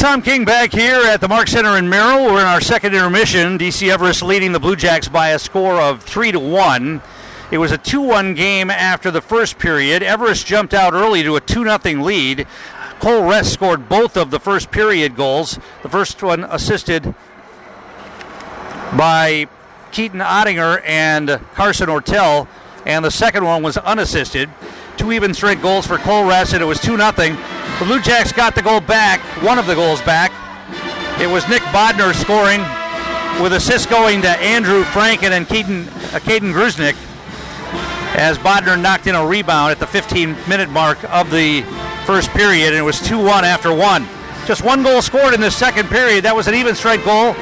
Tom King back here at the Mark Center in Merrill. We're in our second intermission. DC Everest leading the Blue Jacks by a score of three to one. It was a 2-1 game after the first period. Everest jumped out early to a 2-0 lead. Cole Rest scored both of the first period goals. The first one assisted by Keaton Ottinger and Carson Ortel, and the second one was unassisted. Two even strength goals for Cole Rest, and it was 2 0. The Blue Jacks got the goal back, one of the goals back. It was Nick Bodner scoring with assists going to Andrew Franken and Keaton, uh, Caden Gruznik as Bodner knocked in a rebound at the 15 minute mark of the first period, and it was 2 1 after one. Just one goal scored in the second period. That was an even strength goal,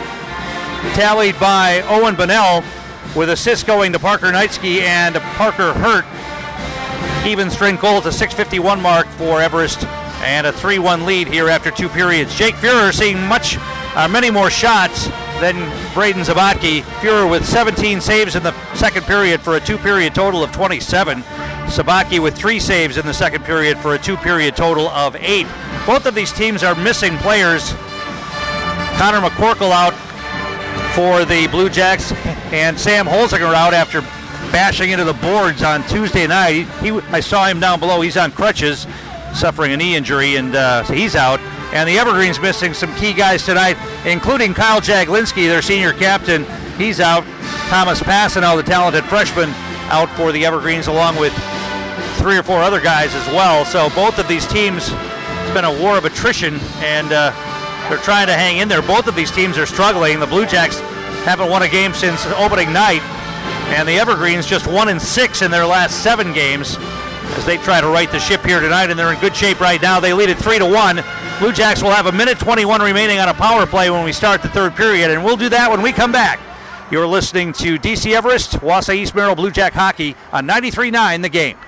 tallied by Owen Bonnell, with assists going to Parker Knightsky and Parker Hurt. Even strength goal the 651 mark for Everest and a 3-1 lead here after two periods. Jake Fuhrer seeing much, uh, many more shots than Braden Sabatke. Fuhrer with 17 saves in the second period for a two-period total of 27. Sabatke with three saves in the second period for a two-period total of eight. Both of these teams are missing players. Connor McCorkle out for the Blue Jacks, and Sam Holzinger out after bashing into the boards on Tuesday night. He, he I saw him down below. He's on crutches suffering a knee injury, and uh, so he's out. And the Evergreens missing some key guys tonight, including Kyle Jaglinski, their senior captain. He's out. Thomas Passano, the talented freshman, out for the Evergreens, along with three or four other guys as well. So both of these teams, it's been a war of attrition, and uh, they're trying to hang in there. Both of these teams are struggling. The Blue Jacks haven't won a game since opening night, and the Evergreens just one and six in their last seven games as they try to right the ship here tonight, and they're in good shape right now. They lead it three to one. Blue Jacks will have a minute 21 remaining on a power play when we start the third period, and we'll do that when we come back. You're listening to DC Everest, Wausau East Merrill Blue Jack Hockey on 93.9 The Game.